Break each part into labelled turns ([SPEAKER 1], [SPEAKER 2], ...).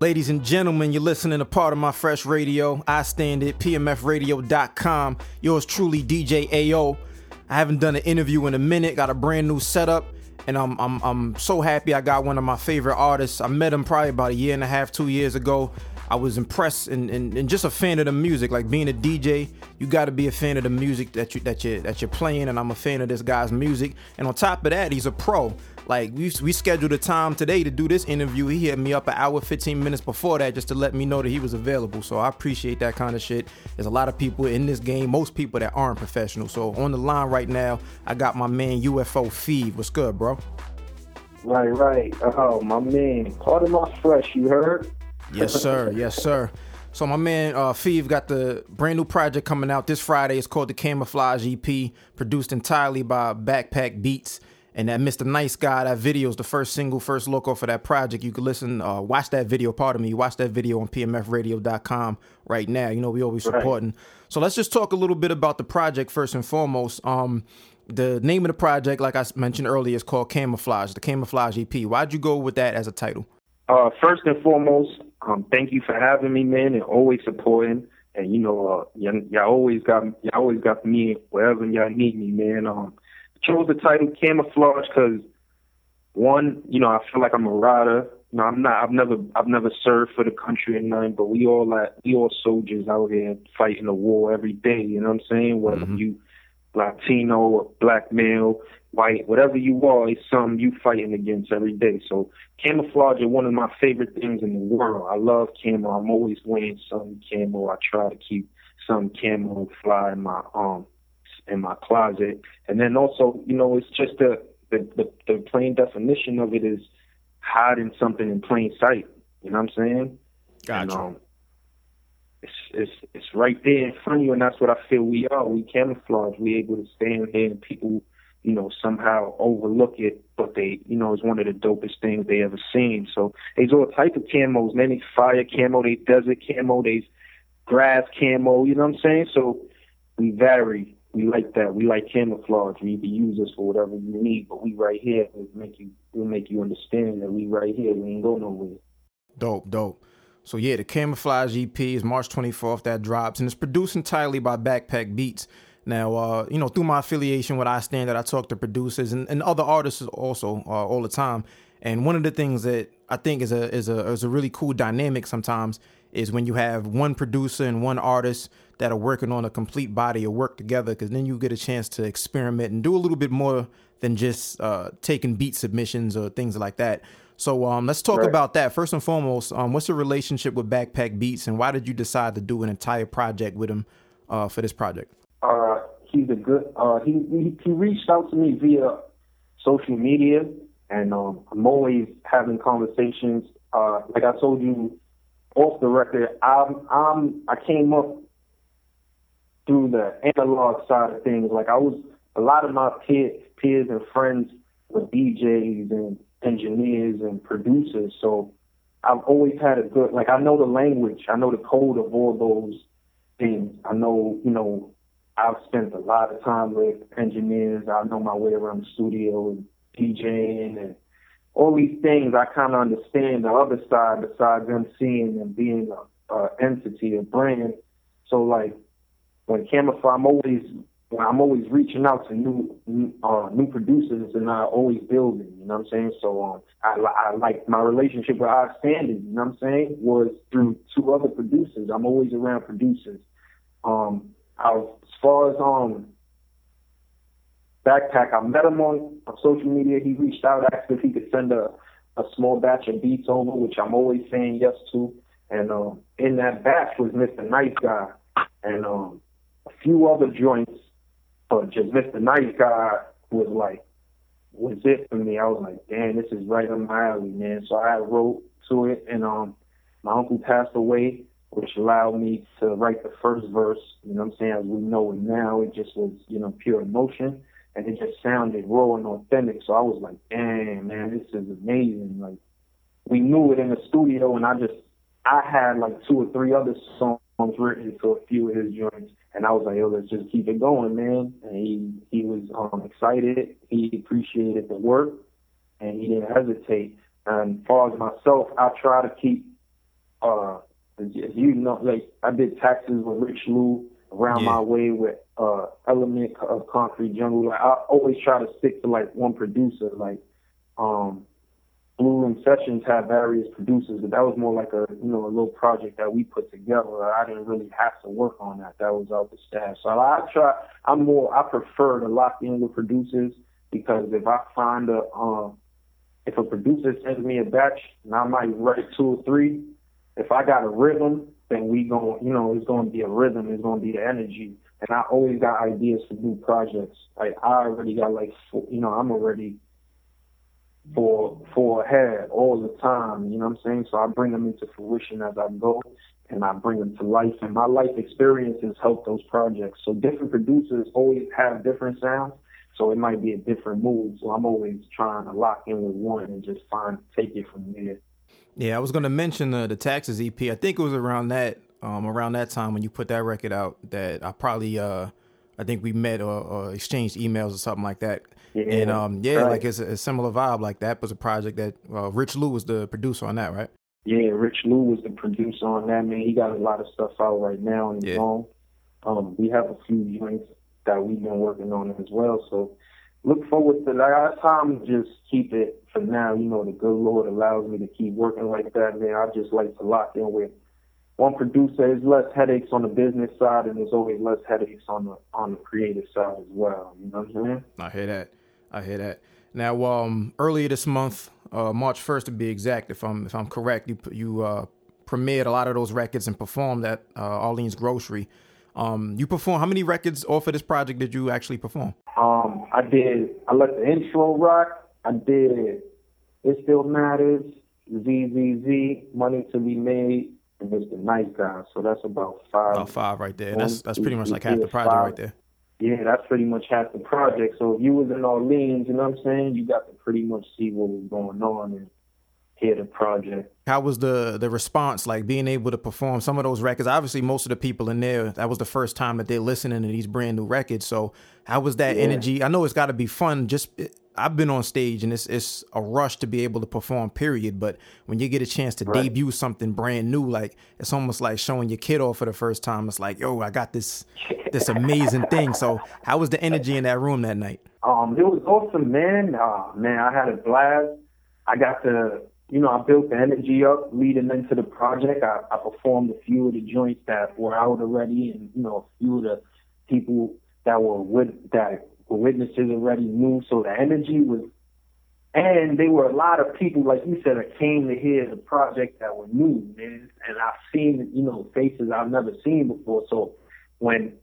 [SPEAKER 1] Ladies and gentlemen, you're listening to Pardon My Fresh radio. I stand at pmfradio.com. Yours truly, DJ Ayo. I haven't done an interview in a minute, got a brand new setup, and I'm, I'm, I'm so happy I got one of my favorite artists. I met him probably about a year and a half, two years ago. I was impressed and, and, and just a fan of the music. Like being a DJ, you got to be a fan of the music that you that you that you're playing, and I'm a fan of this guy's music. And on top of that, he's a pro. Like we we scheduled a time today to do this interview. He hit me up an hour, 15 minutes before that just to let me know that he was available. So I appreciate that kind of shit. There's a lot of people in this game, most people that aren't professional. So on the line right now, I got my man UFO Fev. What's good, bro?
[SPEAKER 2] Right, right. Oh, my man. Pardon My Fresh, you heard?
[SPEAKER 1] Yes, sir. Yes, sir. So my man uh Fev got the brand new project coming out this Friday. It's called the Camouflage EP, produced entirely by Backpack Beats. And that Mr. Nice Guy, that video is the first single, first local for that project. You can listen, uh, watch that video, pardon me, watch that video on pmfradio.com right now. You know, we always supporting. Right. So let's just talk a little bit about the project first and foremost. Um, the name of the project, like I mentioned earlier, is called Camouflage, the Camouflage EP. Why'd you go with that as a title?
[SPEAKER 2] Uh, first and foremost, um, thank you for having me, man, and always supporting. And you know, uh, y'all, y'all always got y'all always got me wherever y'all need me, man. Um, chose the title Camouflage because one, you know, I feel like I'm a rider. You know, I'm not. I've never. I've never served for the country or nothing. But we all like we all soldiers out here fighting the war every day. You know what I'm saying? Whether mm-hmm. you Latino or black male, white, whatever you are, it's something you fighting against every day. So camouflage is one of my favorite things in the world. I love camo. I'm always wearing some camo. I try to keep some camo fly in my um in my closet. And then also, you know, it's just the the, the, the plain definition of it is hiding something in plain sight. You know what I'm saying?
[SPEAKER 1] Gotcha. And, um,
[SPEAKER 2] it's it's it's right there in front of you, and that's what I feel we are. We camouflage. We able to stand there, and people, you know, somehow overlook it, but they, you know, it's one of the dopest things they ever seen. So there's all type of camos. Man, they fire camo, they desert camo, they grass camo. You know what I'm saying? So we vary. We like that. We like camouflage. We can use us for whatever you need, but we right here. We'll make you. We'll make you understand that we right here. We ain't go nowhere.
[SPEAKER 1] Dope, dope. So yeah, the Camouflage EP is March 24th that drops, and it's produced entirely by Backpack Beats. Now, uh, you know, through my affiliation with I Stand, that I talk to producers and, and other artists also uh, all the time. And one of the things that I think is a is a is a really cool dynamic sometimes is when you have one producer and one artist that are working on a complete body of work together, because then you get a chance to experiment and do a little bit more than just uh, taking beat submissions or things like that. So um, let's talk right. about that first and foremost. Um, what's the relationship with Backpack Beats, and why did you decide to do an entire project with him uh, for this project?
[SPEAKER 2] Uh, he's a good. Uh, he, he, he reached out to me via social media, and um, I'm always having conversations. Uh, like I told you off the record, I'm, I'm I came up through the analog side of things. Like I was a lot of my peer, peers and friends were DJs and engineers and producers. So I've always had a good, like, I know the language, I know the code of all those things. I know, you know, I've spent a lot of time with engineers. I know my way around the studio and DJing and all these things. I kind of understand the other side besides them seeing and being a, a entity, a brand. So, like, when Camouflage, I'm always I'm always reaching out to new uh, new producers and I always building. You know what I'm saying? So um, I, I like my relationship with our standing. You know what I'm saying? Was through two other producers. I'm always around producers. Um, I, as far as um backpack, I met him on, on social media. He reached out, asked if he could send a a small batch of beats over, which I'm always saying yes to. And um, in that batch was Mr. Nice Guy and um, a few other joints but just Mr. Nice Guy was like, was it for me. I was like, damn, this is right on my alley, man. So I wrote to it, and um, my uncle passed away, which allowed me to write the first verse. You know what I'm saying? As we know it now, it just was, you know, pure emotion, and it just sounded raw and authentic. So I was like, damn, man, this is amazing. Like, we knew it in the studio, and I just, I had like two or three other songs written for a few of his joints and I was like, yo, let's just keep it going, man. And he he was um, excited. He appreciated the work, and he didn't hesitate. And as far as myself, I try to keep uh, you know, like I did taxes with Rich Lou around yeah. my way with uh Element of Concrete Jungle. Like I always try to stick to like one producer. Like um Blue and Sessions had various producers, but that was more like a you know a little project that we put together. I didn't really have to work on that. That was out the staff. So I try. I'm more. I prefer to lock in with producers because if I find a um if a producer sends me a batch and I might write two or three, if I got a rhythm, then we going you know it's going to be a rhythm. It's going to be the energy. And I always got ideas for new projects. Like I already got like you know I'm already for for ahead all the time. You know what I'm saying? So I bring them into fruition as I go, and I bring them to life. And my life experiences help those projects. So different producers always have different sounds. So it might be a different mood. So I'm always trying to lock in with one and just find take it from there.
[SPEAKER 1] Yeah, I was going to mention uh, the Taxes EP. I think it was around that um, around that time when you put that record out that I probably uh, I think we met or, or exchanged emails or something like that. Yeah, and um, yeah, right. like it's a, a, similar vibe. Like that was a project that uh, Rich Lou was the producer on that, right?
[SPEAKER 2] Yeah, Rich Lou was the producer on that. Man, he got a lot of stuff out right now on his yeah. own. Um, we have a few joints that we've been working on as well. So look forward to that. I'm just keep it for now. You know, the good Lord allows me to keep working like that. Man, I just like to lock in with one producer. There's less headaches on the business side, and there's always less headaches on the on the creative side as well. You know what I'm saying? I
[SPEAKER 1] hear that. I hear that. Now, um, earlier this month, uh, March 1st to be exact, if I'm if I'm correct, you you uh, premiered a lot of those records and performed at uh, Arlene's Grocery. Um, you perform how many records off of this project did you actually perform?
[SPEAKER 2] Um, I did. I let the intro rock. I did. It still matters. ZZZ, money to be made, and Mr. Nice Guy. So that's about five.
[SPEAKER 1] About five right there. One, that's that's pretty much like half the project five. right there.
[SPEAKER 2] Yeah, that's pretty much half the project. So if you was in Arlene's, you know what I'm saying, you got to pretty much see what was going on and project.
[SPEAKER 1] How was the the response like being able to perform some of those records? Obviously, most of the people in there that was the first time that they're listening to these brand new records. So how was that yeah. energy? I know it's got to be fun. Just I've been on stage and it's it's a rush to be able to perform. Period. But when you get a chance to right. debut something brand new, like it's almost like showing your kid off for the first time. It's like, yo, I got this this amazing thing. So how was the energy in that room that night?
[SPEAKER 2] Um, it was awesome, man. Uh, man, I had a blast. I got to, you know, I built the energy up leading into the project. I, I performed a few of the joints that were out already, and you know, a few of the people that were with that were witnesses already knew. So the energy was, and there were a lot of people, like you said, that came to hear the project that were new, man. And I've seen, you know, faces I've never seen before. So when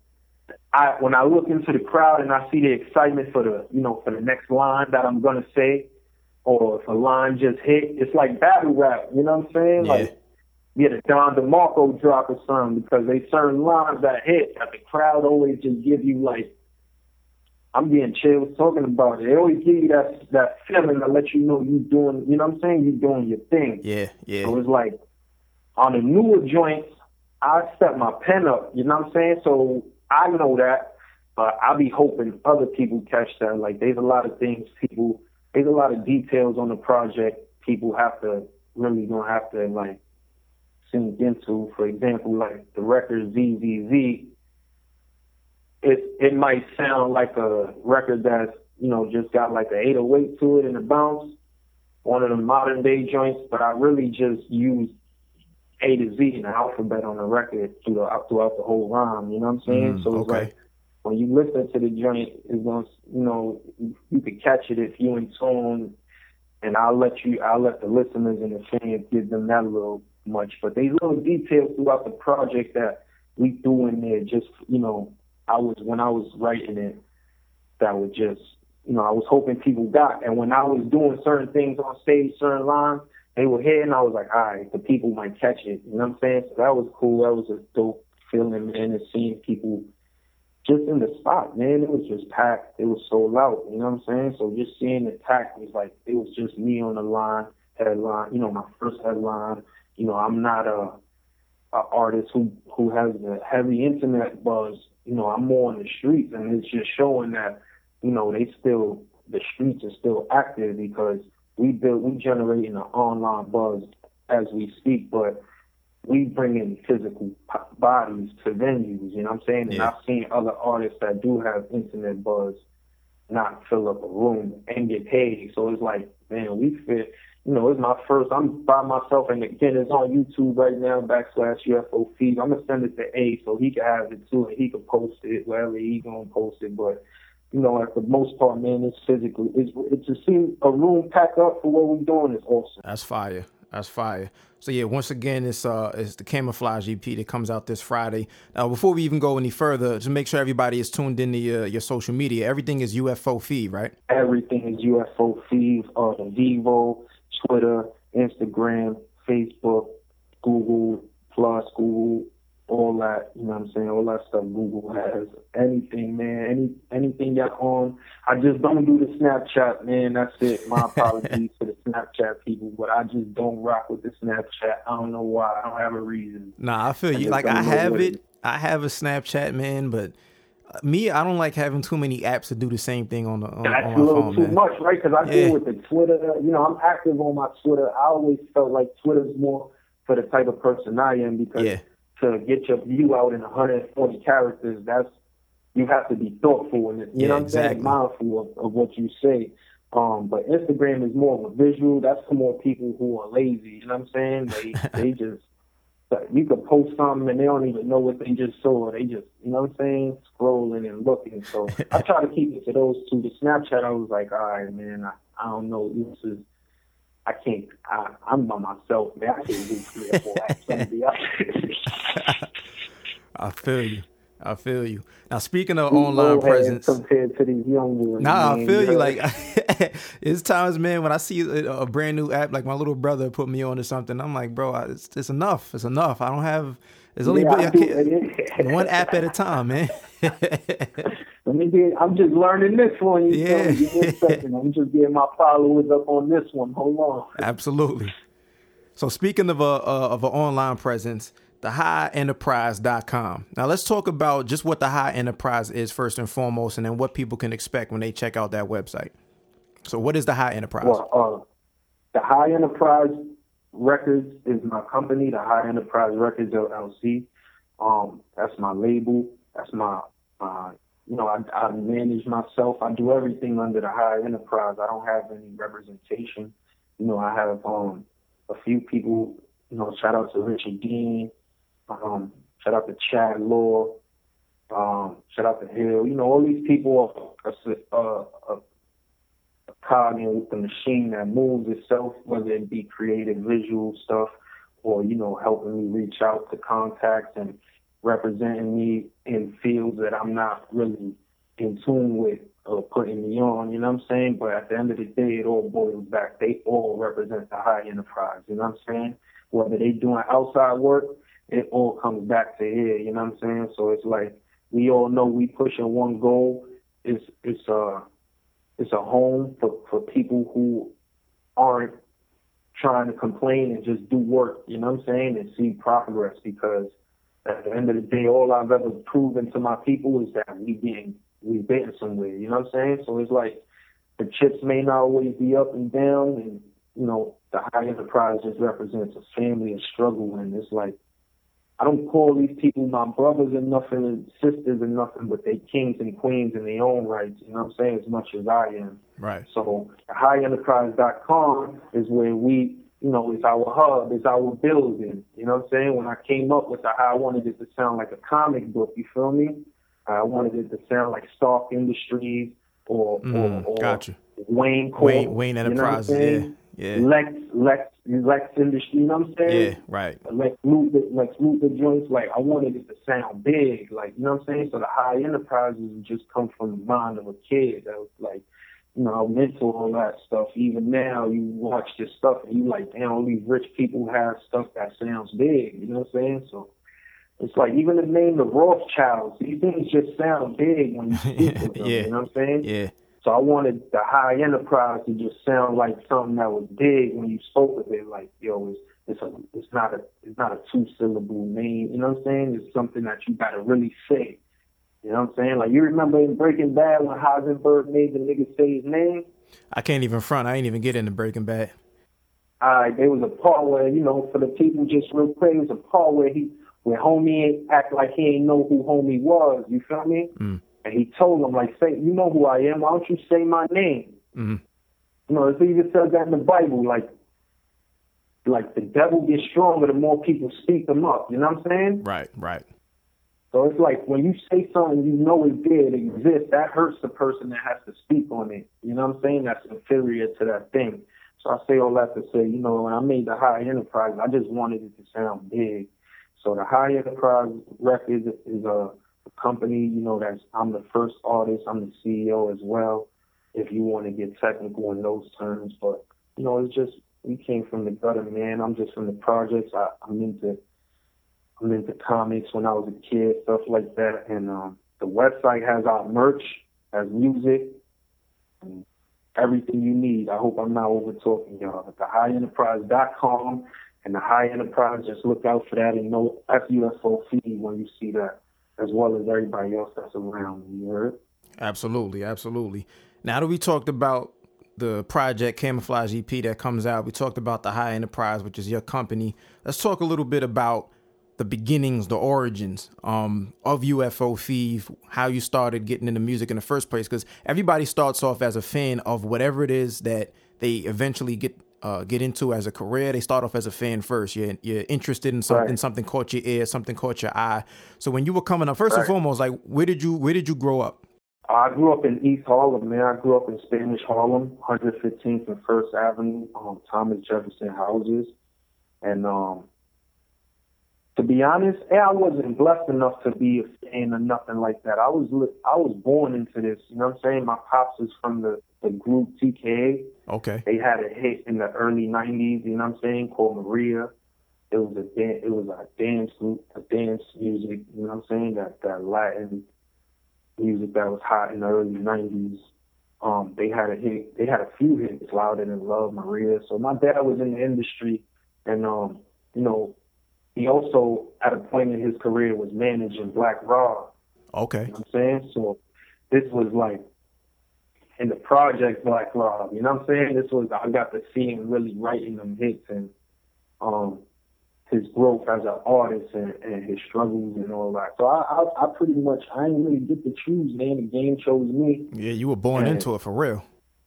[SPEAKER 2] I when I look into the crowd and I see the excitement for the, you know, for the next line that I'm gonna say, or if a line just hit, it's like battle rap. You know what I'm saying? Yeah. Like get a Don DeMarco drop or something because they certain lines that hit that the crowd always just give you like I'm being chill talking about it. They always give you that that feeling to let you know you doing, you know what I'm saying? You doing your thing.
[SPEAKER 1] Yeah, yeah.
[SPEAKER 2] So it's like on the newer joints, I step my pen up. You know what I'm saying? So I know that, but I be hoping other people catch that. Like there's a lot of things people, there's a lot of details on the project people have to really gonna have to like sink into. For example, like the record ZZZ it it might sound like a record that's you know just got like an 808 to it and a bounce, one of the modern day joints. But I really just use A to Z in the alphabet on the record throughout throughout the whole rhyme. You know what I'm saying?
[SPEAKER 1] Mm, so it's okay. like
[SPEAKER 2] when you listen to the joint, it's to you know you can catch it if you in tune. And I'll let you, I'll let the listeners and the fans give them that little much. But there's little details throughout the project that we threw in there, just you know, I was when I was writing it that would just you know I was hoping people got and when I was doing certain things on stage, certain lines, they were hitting. I was like, all right, the people might catch it. You know what I'm saying? So that was cool. That was a dope feeling, man, and seeing people just in the spot, man. It was just packed. It was sold out. You know what I'm saying? So just seeing the pack was like it was just me on the line, headline. You know, my first headline. You know, I'm not a, a artist who who has the heavy internet buzz you know, I'm more on the streets, and it's just showing that, you know, they still the streets are still active because we build we generating an online buzz as we speak. But we bring in physical bodies to venues. You know what I'm saying? And
[SPEAKER 1] Yeah.
[SPEAKER 2] I've seen other artists that do have internet buzz not fill up a room and get paid. So it's like, man, we fit. You know, it's my first. I'm by myself, and again, it's on YouTube right now. Backslash UFO Fev. I'm gonna send it to A so he can have it too, and he can post it wherever he gonna post it. But you know, at the most part, man, it's physically. It's it's to see a room pack up for what we're doing is awesome.
[SPEAKER 1] That's fire. That's fire. So yeah, once again, it's uh it's the Camouflage EP that comes out this Friday. Now, before we even go any further, just make sure everybody is tuned into your, your social media. Everything is UFO Fev, right?
[SPEAKER 2] Everything is UFO Fev, the Vivo, Twitter, Instagram, Facebook, Google Plus, Google, all that. You know what I'm saying? All that stuff Google has. Anything, man. Any anything y'all on. I just don't do the Snapchat, man. That's it. My apologies to the Snapchat people, but I just don't rock with the Snapchat. I don't know why. I don't have a reason.
[SPEAKER 1] Nah, I feel you. Like I have it.
[SPEAKER 2] it-
[SPEAKER 1] I have a Snapchat, man, but uh, me, I don't like having too many apps to do the same thing on the on,
[SPEAKER 2] That's
[SPEAKER 1] on
[SPEAKER 2] a little
[SPEAKER 1] phone,
[SPEAKER 2] too
[SPEAKER 1] man.
[SPEAKER 2] much, right? Because I
[SPEAKER 1] Yeah.
[SPEAKER 2] deal with the Twitter. You know, I'm active on my Twitter. I always felt like Twitter's more for the type of person I am because
[SPEAKER 1] Yeah.
[SPEAKER 2] To get your view out in 140 characters, that's you have to be thoughtful and you
[SPEAKER 1] Yeah,
[SPEAKER 2] know what I'm saying, mindful of, of what you say. Um, but Instagram is more of a visual. That's for more people who are lazy. You know what I'm saying? They they just you could post something and they don't even know what they just saw. They just, you know what I'm saying, scrolling and looking. So I try to keep it to those two. The Snapchat, I was like, all right, man, I, I don't know. This is, I can't, I, I'm by myself, man. I can't do three or four. I'm gonna be honest.
[SPEAKER 1] I feel you. I feel you. Now, speaking of online presence,
[SPEAKER 2] compared to these young ones.
[SPEAKER 1] Nah, I
[SPEAKER 2] man,
[SPEAKER 1] feel you.
[SPEAKER 2] know?
[SPEAKER 1] Like it's times, man, when I see a, a brand new app, like my little brother put me on to something, I'm like, bro, I- it's, it's enough. It's enough. I don't have. It's only
[SPEAKER 2] Yeah, I
[SPEAKER 1] I can't- one app at a time, man.
[SPEAKER 2] Let me get, I'm just learning this one. You
[SPEAKER 1] Yeah.
[SPEAKER 2] yeah. Give me a second. I'm just getting my followers up on this one. Hold on.
[SPEAKER 1] Absolutely. So speaking of a uh, of an online presence, the highenterprise.com. Now let's talk about just what the high enterprise is first and foremost, and then what people can expect when they check out that website. So what is the high enterprise?
[SPEAKER 2] Well, uh, the High Enterprise Records is my company. The High Enterprise Records LLC. Um, that's my label. That's my, uh, you know, I, I manage myself. I do everything under the High Enterprise. I don't have any representation. You know, I have um a few people. You know, shout out to Richard Dean. Um, shout out to Chad Law. Um, shout out to Hill. You know, all these people are, are, are cog in the machine that moves itself, whether it be creative visual stuff or, you know, helping me reach out to contacts and representing me in fields that I'm not really in tune with or putting me on, you know what I'm saying? But at the end of the day, it all boils back. They all represent the high enterprise, you know what I'm saying? Whether they doing outside work, it all comes back to here, you know what I'm saying? So it's like we all know we pushing one goal. It's it's uh it's a home for, for people who aren't trying to complain and just do work, you know what I'm saying, and see progress because at the end of the day, all I've ever proven to my people is that we getting we getting somewhere, you know what I'm saying? So it's like the chips may not always be up and down and you know, the high enterprise just represents a family of struggle and it's like I don't call these people my brothers and nothing and sisters and nothing, but they kings and queens in their own rights, you know what I'm saying, as much as I am.
[SPEAKER 1] Right.
[SPEAKER 2] So highenterprise.com is where we, you know, it's our hub, it's our building. You know what I'm saying? When I came up with the how I wanted it to sound like a comic book, you feel me? I wanted it to sound like Stark Industries or,
[SPEAKER 1] Mm,
[SPEAKER 2] or, or
[SPEAKER 1] gotcha.
[SPEAKER 2] Wayne Corp,
[SPEAKER 1] Wayne Wayne Enterprises. yeah. Yeah.
[SPEAKER 2] Lex Lex Lex Industry, you know what I'm saying?
[SPEAKER 1] Yeah. Right.
[SPEAKER 2] Lex Luthor, Lex Luthor joints, like I wanted it to sound big, like you know what I'm saying. So the high enterprises just come from the mind of a kid that was like, you know, I'm into all that stuff. Even now, you watch this stuff and you like, damn, all these rich people have stuff that sounds big. You know what I'm saying? So it's like even the name the Rothschilds, these things just sound big when you speak with them.
[SPEAKER 1] Yeah.
[SPEAKER 2] You know what I'm saying?
[SPEAKER 1] Yeah.
[SPEAKER 2] So I wanted the high enterprise to just sound like something that was big when you spoke with it. Like, yo, it's it's a it's not a it's not a two syllable name. You know what I'm saying? It's something that you gotta really say. You know what I'm saying? Like you remember in Breaking Bad when Heisenberg made the nigga say his name?
[SPEAKER 1] I can't even front. I ain't even get into Breaking Bad.
[SPEAKER 2] uh, there was a part where, you know, for the people just real quick, it was a part where he, where homie act like he ain't know who homie was. You feel me?
[SPEAKER 1] Mm.
[SPEAKER 2] And he told him like, say, you know who I am. Why don't you say my name?
[SPEAKER 1] Mhm.
[SPEAKER 2] You know, it even says that in the Bible. Like, like the devil gets stronger the more people speak him up. You know what I'm saying?
[SPEAKER 1] Right, right.
[SPEAKER 2] So it's like when you say something you know it did exist, that hurts the person that has to speak on it. You know what I'm saying? That's inferior to that thing. So I say all that to say, you know, when I made the High Enterprise, I just wanted it to sound big. So the High Enterprise Records is a, a company, you know, that's I'm the first artist, I'm the CEO as well. If you want to get technical in those terms, but you know, it's just we came from the gutter, man. I'm just from the projects. I, I'm into I'm into comics when I was a kid, stuff like that. And um, the website has our merch, has music, and everything you need. I hope I'm not over talking y'all. At thehighenterprise.com and the High Enterprise, just look out for that and know Fev when you see that, as well as everybody else that's around. You heard?
[SPEAKER 1] Absolutely, absolutely. Now that we talked about the project Camouflage EP that comes out, we talked about the High Enterprise, which is your company. Let's talk a little bit about the beginnings, the origins um, of UFO Fev, how you started getting into music in the first place. Because everybody starts off as a fan of whatever it is that they eventually get uh, get into as a career. They start off as a fan first. You're you're interested in something,
[SPEAKER 2] Right.
[SPEAKER 1] something caught your ear, something caught your eye. So when you were coming up, first and foremost, like where did you where did you grow up?
[SPEAKER 2] I grew up in East Harlem, man. I grew up in Spanish Harlem, 115th and First Avenue, um, Thomas Jefferson houses. And um, to be honest, I wasn't blessed enough to be a fan or nothing like that. I was li- I was born into this. You know what I'm saying? My pops is from the, the group TKA.
[SPEAKER 1] Okay.
[SPEAKER 2] They had a hit in the early '90s. You know what I'm saying? Called Maria. It was a dan- it was a dance group, a dance music. You know what I'm saying? That that Latin music that was hot in the early '90s. Um, they had a hit. They had a few hits, "Louder Than Love," Maria. So my dad was in the industry, and um, you know, he also at a point in his career was managing Black Rob.
[SPEAKER 1] Okay.
[SPEAKER 2] You know what I'm saying? So this was like in the project Black Rob. You know what I'm saying? This was I got to see him really writing them hits and um his growth as an artist and, and his struggles and all that. So I, I I pretty much I didn't really get to choose, man. The game chose me.
[SPEAKER 1] Yeah, you were born
[SPEAKER 2] Yeah.
[SPEAKER 1] into it for real.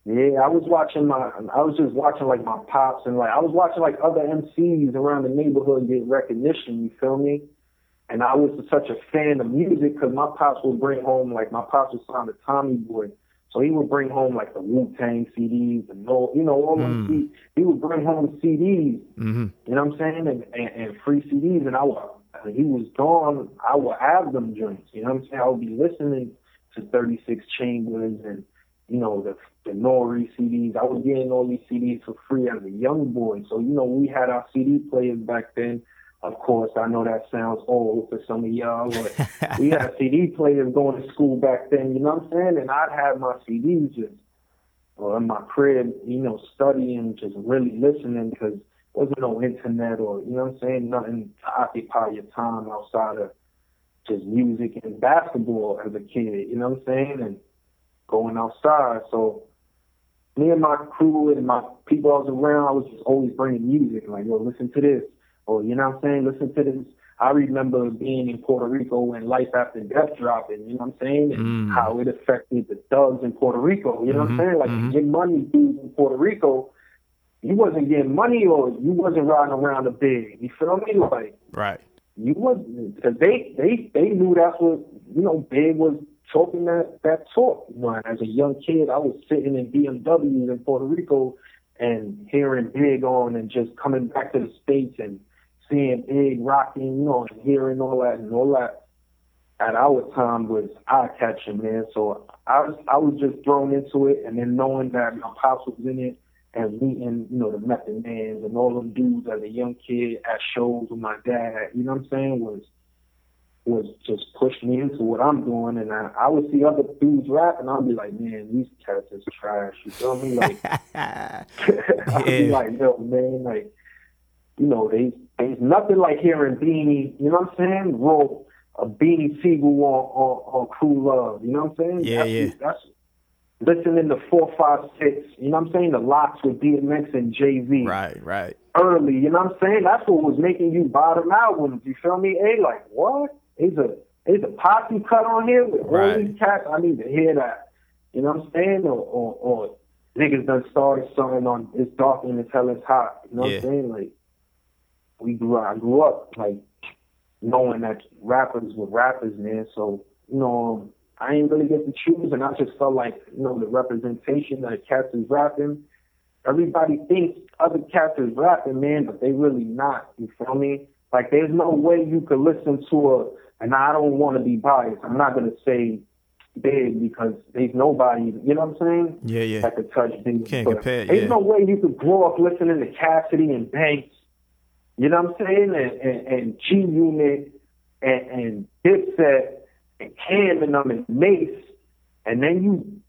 [SPEAKER 2] Yeah, I was watching my, I was just watching like my pops and like I was watching like other MCs around the neighborhood get recognition. You feel me? And I was such a fan of music because my pops would bring home like my pops was signed to Tommy Boy, so he would bring home like the Wu Tang CDs and no, you know all them.
[SPEAKER 1] Mm.
[SPEAKER 2] C- he would bring home CDs.
[SPEAKER 1] hmm
[SPEAKER 2] You know what I'm saying? And, and, and free CDs. And I would, he was gone. I would have them joints. You know what I'm saying? I would be listening to 36 Chambers and, you know, the, the Nori CDs. I was getting all these CDs for free as a young boy. So, you know, we had our CD players back then. Of course, I know that sounds old for some of y'all, but we had CD players going to school back then, you know what I'm saying? And I'd have my CDs just or in my crib, you know, studying, just really listening because wasn't no internet or, you know what I'm saying, nothing to occupy your time outside of just music and basketball as a kid, you know what I'm saying, and going outside. So me and my crew and my people I was around, I was just always bringing music, like, yo, listen to this, or, you know what I'm saying, listen to this. I remember being in Puerto Rico when Life After Death dropped, and you know what I'm saying, and
[SPEAKER 1] Mm.
[SPEAKER 2] how it affected the thugs in Puerto Rico. You know what I'm
[SPEAKER 1] Mhm,
[SPEAKER 2] saying? Like,
[SPEAKER 1] mhm.
[SPEAKER 2] get money dudes in Puerto Rico, you wasn't getting money or you wasn't riding around a big. You feel me? Like,
[SPEAKER 1] Right.
[SPEAKER 2] you wasn't because they they they knew that's what you know. Big was talking that that talk. You know, as a young kid, I was sitting in BMWs in Puerto Rico and hearing Big on, and just coming back to the states and seeing Big rocking, you know, and hearing all that and all that. At our time was eye catching, man. So I was I was just thrown into it, and then knowing that my pops was in it, and meeting, you know, the Method Mans and all them dudes as a young kid at shows with my dad, you know what I'm saying, was was just pushed me into what I'm doing and I, I would see other dudes rap and I'd be like, Man, these cats is trash. You feel me? Like I'd be like, yo, man, like, you know, they there's nothing like hearing Beanie, you know what I'm saying? Roll a Beanie Sigel on, on, on Crew Love, you know what I'm saying?
[SPEAKER 1] Yeah,
[SPEAKER 2] that's,
[SPEAKER 1] yeah.
[SPEAKER 2] That's listening to four, five, six. You know what I'm saying? The LOX with DMX and Jay Z.
[SPEAKER 1] Right, right.
[SPEAKER 2] Early, you know what I'm saying? That's what was making you buy them albums. You feel me? Hey, like what? There's a he's a posse cut on here with
[SPEAKER 1] Right.
[SPEAKER 2] all these cats. I need to hear that. You know what I'm saying? Or or, or niggas done started something on it's dark and it's hell it's hot. You know
[SPEAKER 1] Yeah.
[SPEAKER 2] what I'm saying? Like we grew I grew up like knowing that rappers were rappers, man. So, you know, um, I ain't really get to choose and I just felt like, you know, the representation that cats is rapping. Everybody thinks other cats is rapping, man, but they really not. You feel me? Like there's no way you could listen to a and I don't want to be biased. I'm not gonna say big because there's nobody you know what I'm saying?
[SPEAKER 1] Yeah, yeah.
[SPEAKER 2] that could touch big.
[SPEAKER 1] Can't
[SPEAKER 2] but
[SPEAKER 1] compare it,
[SPEAKER 2] There's
[SPEAKER 1] yeah.
[SPEAKER 2] no way you could grow up listening to Cassidy and Banks, you know what I'm saying, and, and, and G Unit and, and Dipset and Cam and them and Mase, and then you,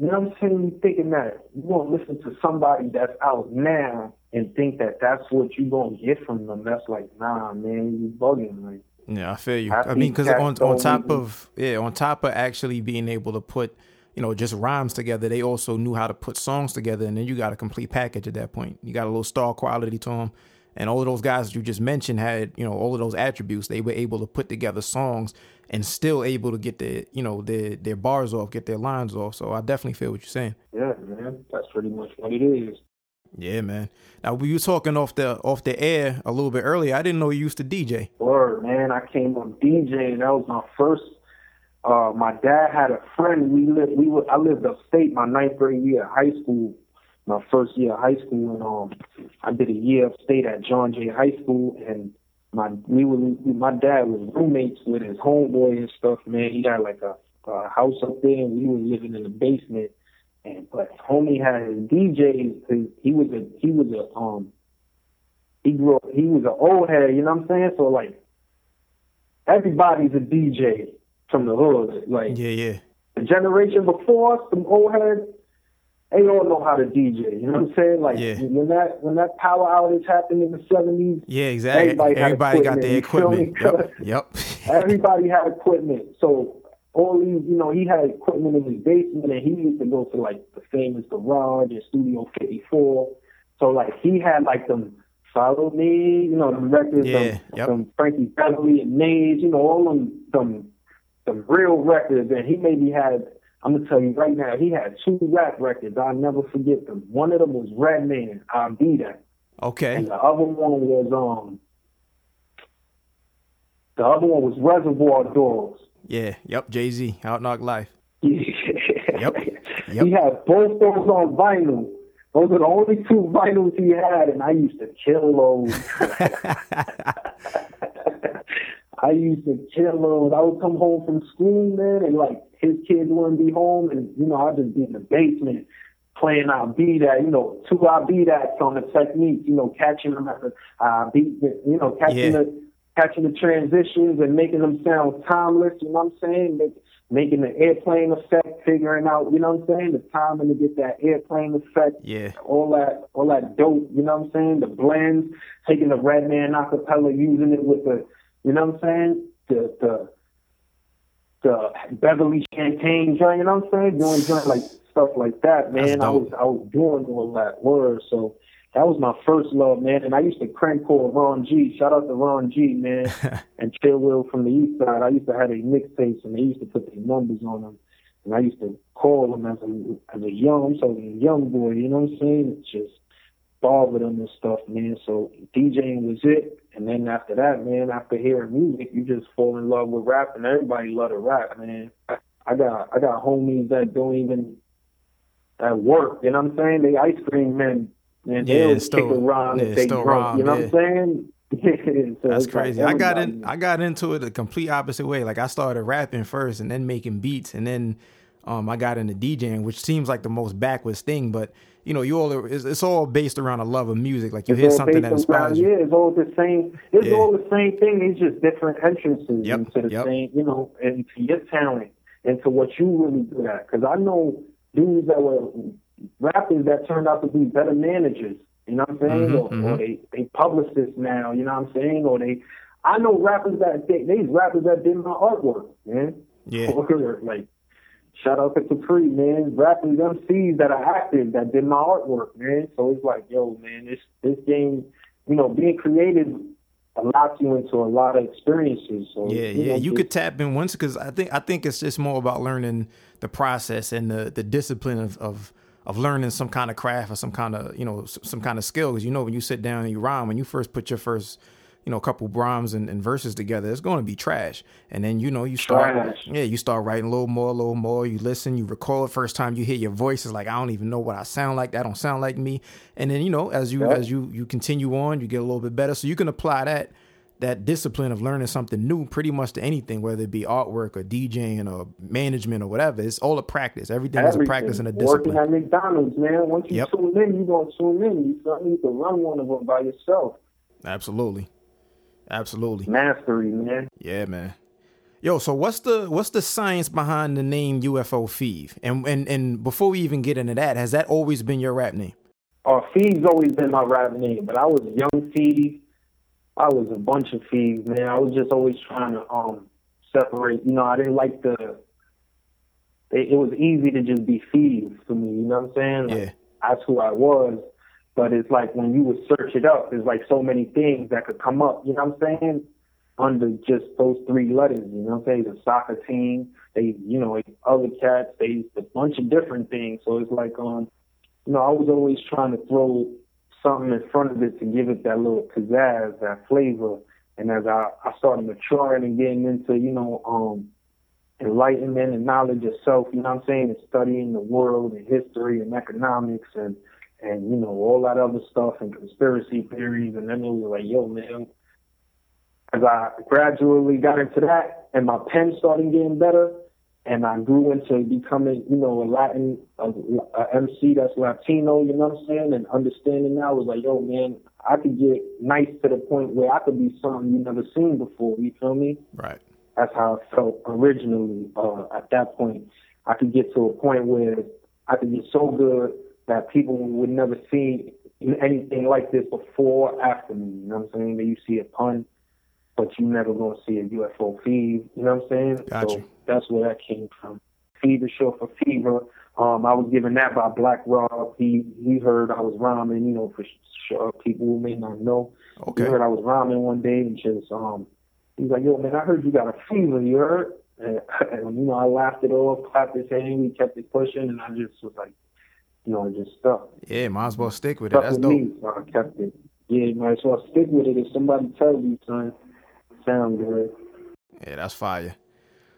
[SPEAKER 2] you know what I'm saying, you thinking that you want to listen to somebody that's out now and think that that's what you're gonna get from them. That's like, nah, man, you bugging, like.
[SPEAKER 1] Yeah, I feel you.
[SPEAKER 2] I
[SPEAKER 1] I mean, because on on top of yeah, on top of actually being able to put you know just rhymes together, they also knew how to put songs together, and then you got a complete package at that point. You got a little star quality to them, and all of those guys that you just mentioned had you know all of those attributes. They were able to put together songs and still able to get their you know their their bars off, get their lines off. So I definitely feel what you're saying.
[SPEAKER 2] Yeah, man, that's pretty much what it is.
[SPEAKER 1] Yeah, man. Now we were talking off the off the air a little bit earlier. I didn't know you used to DJ.
[SPEAKER 2] Word, man. I came on DJ, and That was my first. Uh, my dad had a friend. We lived. We were. I lived upstate. My ninth grade year of high school. My first year of high school, and um, I did a year upstate at John Jay High School, and my we were. My dad was roommates with his homeboy and stuff. Man, he had like a, a house up there, and we were living in the basement. And but homie had his DJ. His, he was a he was a um he grew up, he was an old head, you know what I'm saying? So like everybody's a DJ from the hood. Like
[SPEAKER 1] Yeah, yeah,
[SPEAKER 2] the generation before us, some old heads, they all know how to DJ. You know what I'm saying? Like
[SPEAKER 1] Yeah.
[SPEAKER 2] when that when that power outage happened in the seventies,
[SPEAKER 1] yeah. Exactly.
[SPEAKER 2] Everybody
[SPEAKER 1] Everybody, got their
[SPEAKER 2] equipment,
[SPEAKER 1] equipment. Yep. Yep.
[SPEAKER 2] everybody had equipment. So all these, you know, he had equipment in his basement, and he used to go to like the famous garage and Studio 54. So like he had like them Follow Me, you know, them records,
[SPEAKER 1] Yeah,
[SPEAKER 2] them,
[SPEAKER 1] yep.
[SPEAKER 2] them Frankie Beverly and Maze, you know, all them them them real records. And he maybe had, I'm gonna tell you right now, he had two rap records. I'll never forget them. One of them was Redman, I'll Be That.
[SPEAKER 1] Okay.
[SPEAKER 2] And the other one was um the other one was Reservoir Dogs.
[SPEAKER 1] Yeah. Yep. Jay Z. Hard Knock Life.
[SPEAKER 2] Yep.
[SPEAKER 1] Yep.
[SPEAKER 2] He had both those on vinyl. Those are the only two vinyls he had, and I used to kill those. I used to kill those. I would come home from school, man, and like his kids wouldn't be home, and you know I'd just be in the basement playing I beat Be That," you know, two I beat Be That" on the Technics, you know, catching them at the uh, beat, you know, catching
[SPEAKER 1] Yeah.
[SPEAKER 2] the catching the transitions and making them sound timeless. You know what I'm saying? Make, making the airplane effect, figuring out, you know what I'm saying, the timing to get that airplane effect
[SPEAKER 1] Yeah.
[SPEAKER 2] all that all that dope, you know what I'm saying? The blends, taking the Redman acapella, using it with the you know what I'm saying? The the the Beverly Champagne joint, you know what I'm saying? Doing joint like stuff like that, man. I was I was doing all that word. So that was my first love, man. And I used to crank call Ron G. Shout out to Ron G, man. and Chill Will from the East Side. I used to have their mixtapes and they used to put their numbers on them. And I used to call them as a as a young, I'm talking a young boy, you know what I'm saying? It's just bar with them and stuff, man. So DJing was it. And then after that, man, after hearing music, you just fall in love with rap and everybody love to rap, man. I got I got homies that don't even that work, you know what I'm saying? They ice cream men and
[SPEAKER 1] Yeah,
[SPEAKER 2] they'll kick
[SPEAKER 1] still-
[SPEAKER 2] around
[SPEAKER 1] yeah,
[SPEAKER 2] if
[SPEAKER 1] it's
[SPEAKER 2] they
[SPEAKER 1] still
[SPEAKER 2] drunk,
[SPEAKER 1] rhyme,
[SPEAKER 2] you know
[SPEAKER 1] yeah.
[SPEAKER 2] what I'm saying? So
[SPEAKER 1] That's
[SPEAKER 2] it's like
[SPEAKER 1] crazy. I got in. I got into it the complete opposite way. Like I started rapping first, and then making beats, and then um, I got into DJing, which seems like the most backwards thing. But you know, you all it's, it's all based around a love of music. Like you
[SPEAKER 2] It's
[SPEAKER 1] hear something that inspires you.
[SPEAKER 2] Yeah, it's all the same. It's
[SPEAKER 1] Yeah.
[SPEAKER 2] all the same thing. It's just different entrances
[SPEAKER 1] Yep,
[SPEAKER 2] into the
[SPEAKER 1] yep.
[SPEAKER 2] same, you know, into your talent, into what you really good at. Because I know dudes that were rappers that turned out to be better managers. You know what I'm saying?
[SPEAKER 1] Mhm,
[SPEAKER 2] or, or
[SPEAKER 1] mhm.
[SPEAKER 2] they they publicists now. You know what I'm saying? Or they, I know rappers that they, these rappers that did my artwork, man.
[SPEAKER 1] Yeah.
[SPEAKER 2] Or, like shout out to Capri, man, rapping them C's that are active that did my artwork, man. So it's like, yo, man, this this game, you know, being creative allows you into a lot of experiences. So
[SPEAKER 1] yeah, you yeah, know, you just, could tap in once because I think I think it's just more about learning the process and the the discipline of of of learning some kind of craft or some kind of you know some kind of skill. Because you know when you sit down and you rhyme, when you first put your first you know, a couple rhymes and, and, verses together, it's going to be trash. And then, you know, you start, trash. yeah, you start writing a little more, a little more. You listen, you record. First time you hear your voice is like, I don't even know what I sound like. That don't sound like me. And then, you know, as you as you you continue on, you get a little bit better. So you can apply that that discipline of learning something new pretty much to anything, whether it be artwork or DJing or management or whatever. It's all a practice. Everything, Everything. is a practice and a discipline.
[SPEAKER 2] Working at McDonald's, man. Once you yep. tune in, you're going to tune in. You need to run one of them by yourself.
[SPEAKER 1] Absolutely. Absolutely.
[SPEAKER 2] Mastery, man.
[SPEAKER 1] Yeah, man. Yo, so what's the what's the science behind the name UFO Fev? And and and before we even get into that, has that always been your rap name?
[SPEAKER 2] Oh, uh, Fev's always been my rap name, but I was young Fev. I was a bunch of Fevs, man. I was just always trying to um separate. You know, I didn't like the. It, it was easy to just be Fev for me. You know what I'm saying? Like,
[SPEAKER 1] yeah.
[SPEAKER 2] That's who I was. But it's like when you would search it up, there's like so many things that could come up, you know what I'm saying? Under just those three letters, you know what I'm saying? The soccer team, they, you know, other cats, they, a bunch of different things. So it's like, um, you know, I was always trying to throw something in front of it to give it that little pizzazz, that flavor. And as I, I started maturing and getting into, you know, um, enlightenment and knowledge of self, you know what I'm saying, and studying the world and history and economics and and you know all that other stuff and conspiracy theories, and then it was like, yo, man. As I gradually got into that, and my pen started getting better, and I grew into becoming, you know, a Latin a, a MC that's Latino, you know what I'm saying, and understanding that was like, yo, man, I could get nice to the point where I could be something you never seen before. You feel me?
[SPEAKER 1] Right.
[SPEAKER 2] That's how I felt originally. Uh, at that point, I could get to a point where I could get so good that people would never see anything like this before or after me. You know what I'm saying? That you see a pun, but you never gonna see a UFO Fev. You know what I'm saying?
[SPEAKER 1] Gotcha.
[SPEAKER 2] So that's where that came from. Fev short for fever. Um, I was given that by Black Rob. He he heard I was rhyming. You know, for sure, people who may not know.
[SPEAKER 1] Okay.
[SPEAKER 2] He heard I was rhyming one day and just um, he's like, "Yo, man, I heard you got a fever. You heard?" And, and you know, I laughed it off, clapped his hand, we kept it pushing, and I just was like, you know, just stuck.
[SPEAKER 1] Yeah, might as well stick with it. That's dope. Me,
[SPEAKER 2] so I kept it. Yeah, might as well stick with it. If somebody tells you, son, sound good.
[SPEAKER 1] Yeah, that's fire.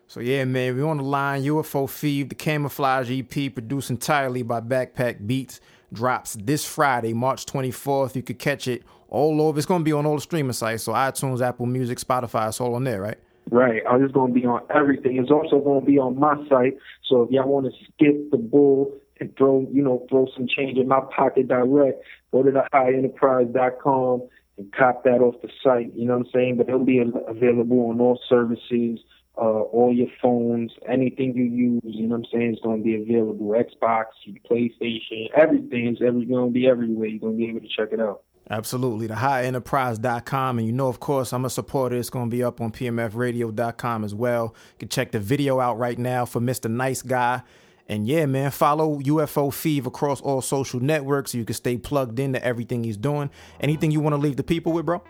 [SPEAKER 1] So yeah, man, we on the line. UFO Fev, the Camouflage EP, produced entirely by Backpack Beats, drops this Friday, March 24th. You could catch it all over. It's gonna be on all the streaming sites, so iTunes, Apple Music, Spotify, it's all on there, right?
[SPEAKER 2] Right. Uh, I'm just gonna be on everything. It's also gonna be on my site. So if y'all want to skip the bull and throw, you know, throw some change in my pocket direct, go to the highenterprise.com and cop that off the site. You know what I'm saying? But it'll be available on all services, uh, all your phones, anything you use. You know what I'm saying? It's going to be available. Xbox, PlayStation, everything's every going to be everywhere. You're going to be able to check it out.
[SPEAKER 1] Absolutely. The highenterprise.com. And you know, of course, I'm a supporter. It's going to be up on pmfradio.com as well. You can check the video out right now for Mr. Nice Guy. And yeah, man, follow UFO Fev across all social networks so you can stay plugged into everything he's doing. Anything you want to leave the people with, bro?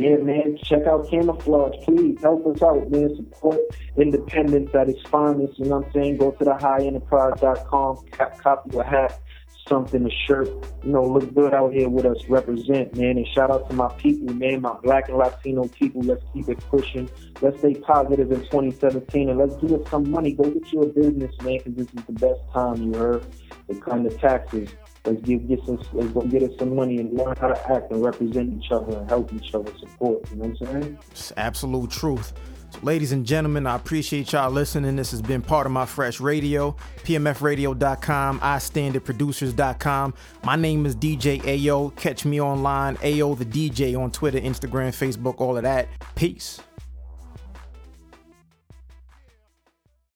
[SPEAKER 2] Yeah, man, check out Camouflage. Please help us out, man. Support independence at its finest. You know what I'm saying? Go to the highenterprise.com, copy a hat something, a shirt, you know, look good out here with us, represent, man. And shout out to my people, man, my black and Latino people. Let's keep it pushing. Let's stay positive in 2017 and let's give us some money. Go get you a business, man, because this is the best time you heard. The kind of taxes. Let's give get some let's go get us some money and learn how to act and represent each other and help each other support. You know what I'm saying?
[SPEAKER 1] It's absolute truth. So, ladies and gentlemen, I appreciate y'all listening. This has been Pardon My Fresh radio, pmfradio.com, iStandardProducers.com. My name is DJ Ayo. Catch me online, Ayo the DJ on Twitter, Instagram, Facebook, all of that. Peace.